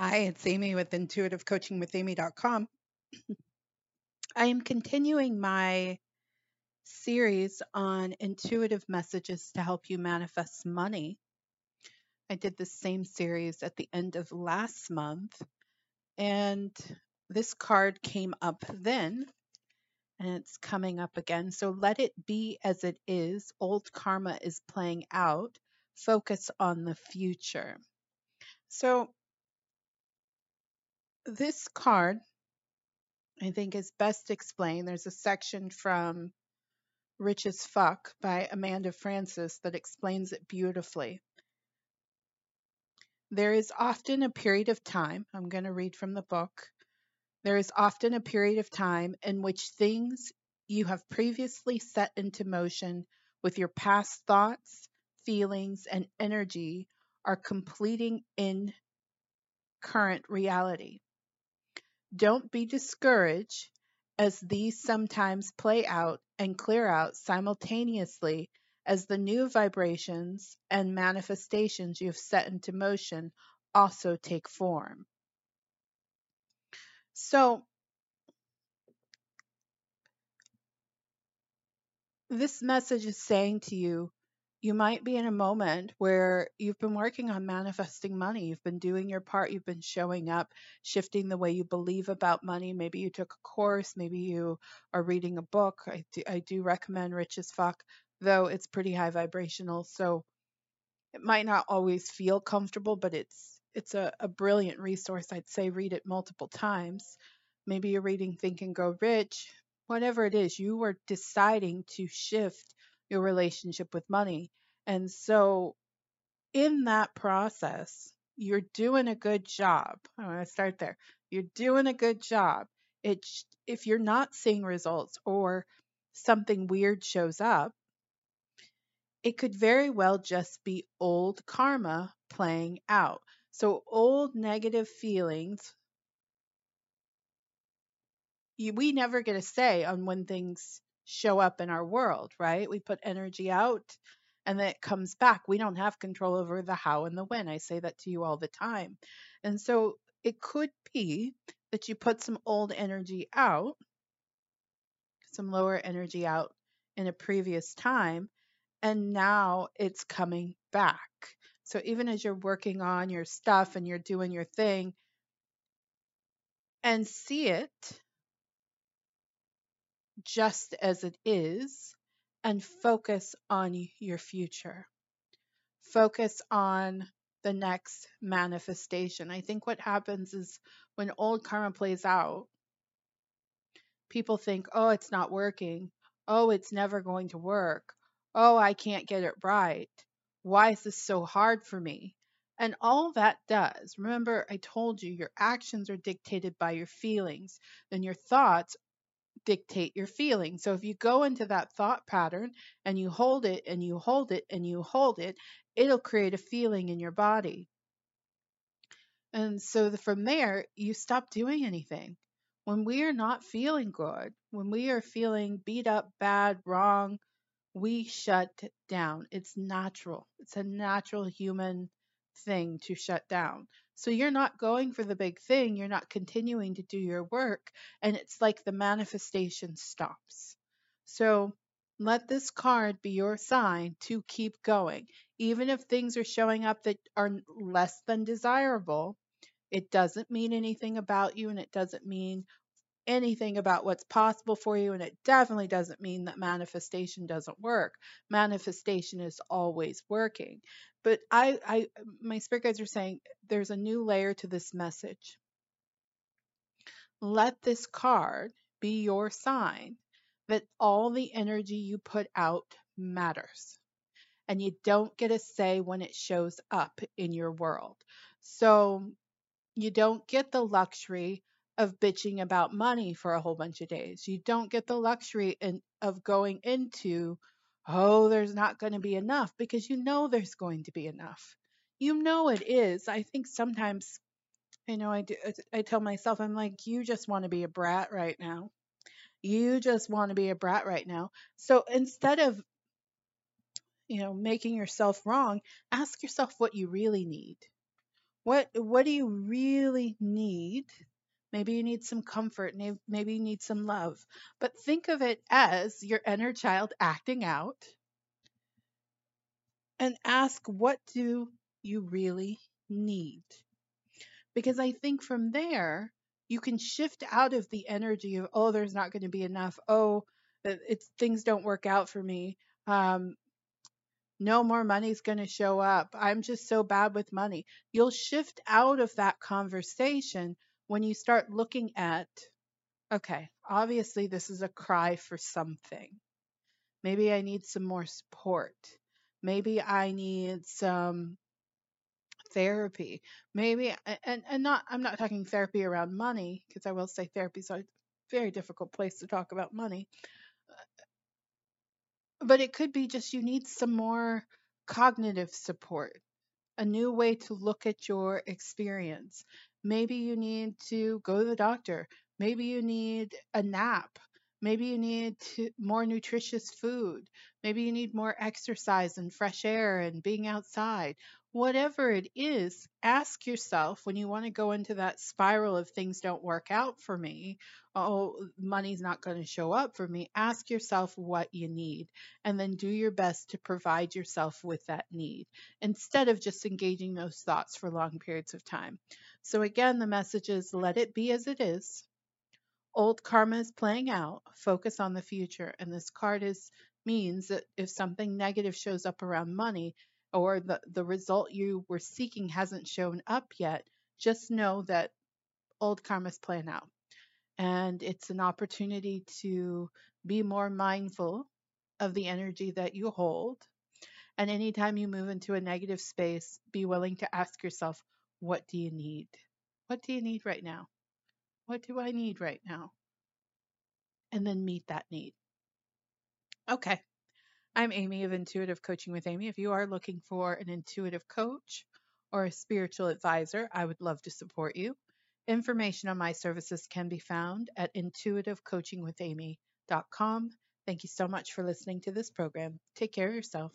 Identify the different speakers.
Speaker 1: Hi, it's Amy with intuitivecoachingwithamy.com. I am continuing my series on intuitive messages to help you manifest money. I did the same series at the end of last month, and this card came up then, and it's coming up again. So let it be as it is. Old karma is playing out. Focus on the future. So this card, I think, is best explained. There's a section from Rich as Fuck by Amanda Frances that explains it beautifully. There is often a period of time, I'm going to read from the book. There is often a period of time in which things you have previously set into motion with your past thoughts, feelings, and energy are completing in current reality. Don't be discouraged as these sometimes play out and clear out simultaneously as the new vibrations and manifestations you've set into motion also take form. So, this message is saying to you you might be in a moment where you've been working on manifesting money. You've been doing your part. You've been showing up, shifting the way you believe about money. Maybe you took a course. Maybe you are reading a book. I do, I do recommend Rich as Fuck, though it's pretty high vibrational. So it might not always feel comfortable, but it's it's a, a brilliant resource. I'd say read it multiple times. Maybe you're reading Think and Grow Rich. Whatever it is, you are deciding to shift your relationship with money. And so, in that process, you're doing a good job. I want to start there. You're doing a good job. It's if you're not seeing results or something weird shows up, it could very well just be old karma playing out. So, old negative feelings, you, we never get a say on when things show up in our world, right? We put energy out and then it comes back. We don't have control over the how and the when. I say that to you all the time. And so it could be that you put some old energy out, some lower energy out in a previous time, and now it's coming back. So even as you're working on your stuff and you're doing your thing, and see it just as it is and focus on your future. Focus on the next manifestation. I think what happens is when old karma plays out, people think, oh, it's not working. Oh, it's never going to work. Oh, I can't get it right. Why is this so hard for me? And all that does, remember, I told you your actions are dictated by your feelings, then your thoughts dictate your feelings. So if you go into that thought pattern and you hold it and you hold it and you hold it, it'll create a feeling in your body. And so the, from there, you stop doing anything. When we are not feeling good, when we are feeling beat up, bad, wrong, we shut down. It's natural. It's a natural human thing to shut down. So you're not going for the big thing, you're not continuing to do your work, and it's like the manifestation stops. So let this card be your sign to keep going. Even if things are showing up that are less than desirable, it doesn't mean anything about you and it doesn't mean anything about what's possible for you and it definitely doesn't mean that manifestation doesn't work. Manifestation is always working. But i i my spirit guides are saying there's a new layer to this message. Let this card be your sign that all the energy you put out matters and you don't get a say when it shows up in your world. So you don't get the luxury of bitching about money for a whole bunch of days. You don't get the luxury in, of going into, oh, there's not going to be enough because you know there's going to be enough. You know it is. I think sometimes, you know, I do, I tell myself, I'm like, you just want to be a brat right now. You just want to be a brat right now. So instead of, you know, making yourself wrong, ask yourself what you really need. What what do you really need? Maybe you need some comfort, maybe you need some love. But think of it as your inner child acting out and ask what do you really need? Because I think from there you can shift out of the energy of oh there's not going to be enough. Oh, it's things don't work out for me. Um, no more money's going to show up. I'm just so bad with money. You'll shift out of that conversation when you start looking at, okay, obviously this is a cry for something. Maybe I need some more support. Maybe I need some therapy. Maybe, and, and not, I'm not talking therapy around money, because I will say therapy is a very difficult place to talk about money but it could be just you need some more cognitive support, a new way to look at your experience. Maybe you need to go to the doctor. Maybe you need a nap. Maybe you need to, more nutritious food. Maybe you need more exercise and fresh air and being outside. Whatever it is, ask yourself when you want to go into that spiral of things don't work out for me, oh, money's not going to show up for me. Ask yourself what you need and then do your best to provide yourself with that need instead of just engaging those thoughts for long periods of time. So, again, the message is let it be as it is. Old karma is playing out. Focus on the future. And this card is means that if something negative shows up around money or the, the result you were seeking hasn't shown up yet, just know that old karma is playing out. And it's an opportunity to be more mindful of the energy that you hold. And anytime you move into a negative space, be willing to ask yourself, what do you need? What do you need right now? What do I need right now? And then meet that need. Okay. I'm Amy of Intuitive Coaching with Amy. If you are looking for an intuitive coach or a spiritual advisor, I would love to support you. Information on my services can be found at intuitivecoachingwithamy.com. Thank you so much for listening to this program. Take care of yourself.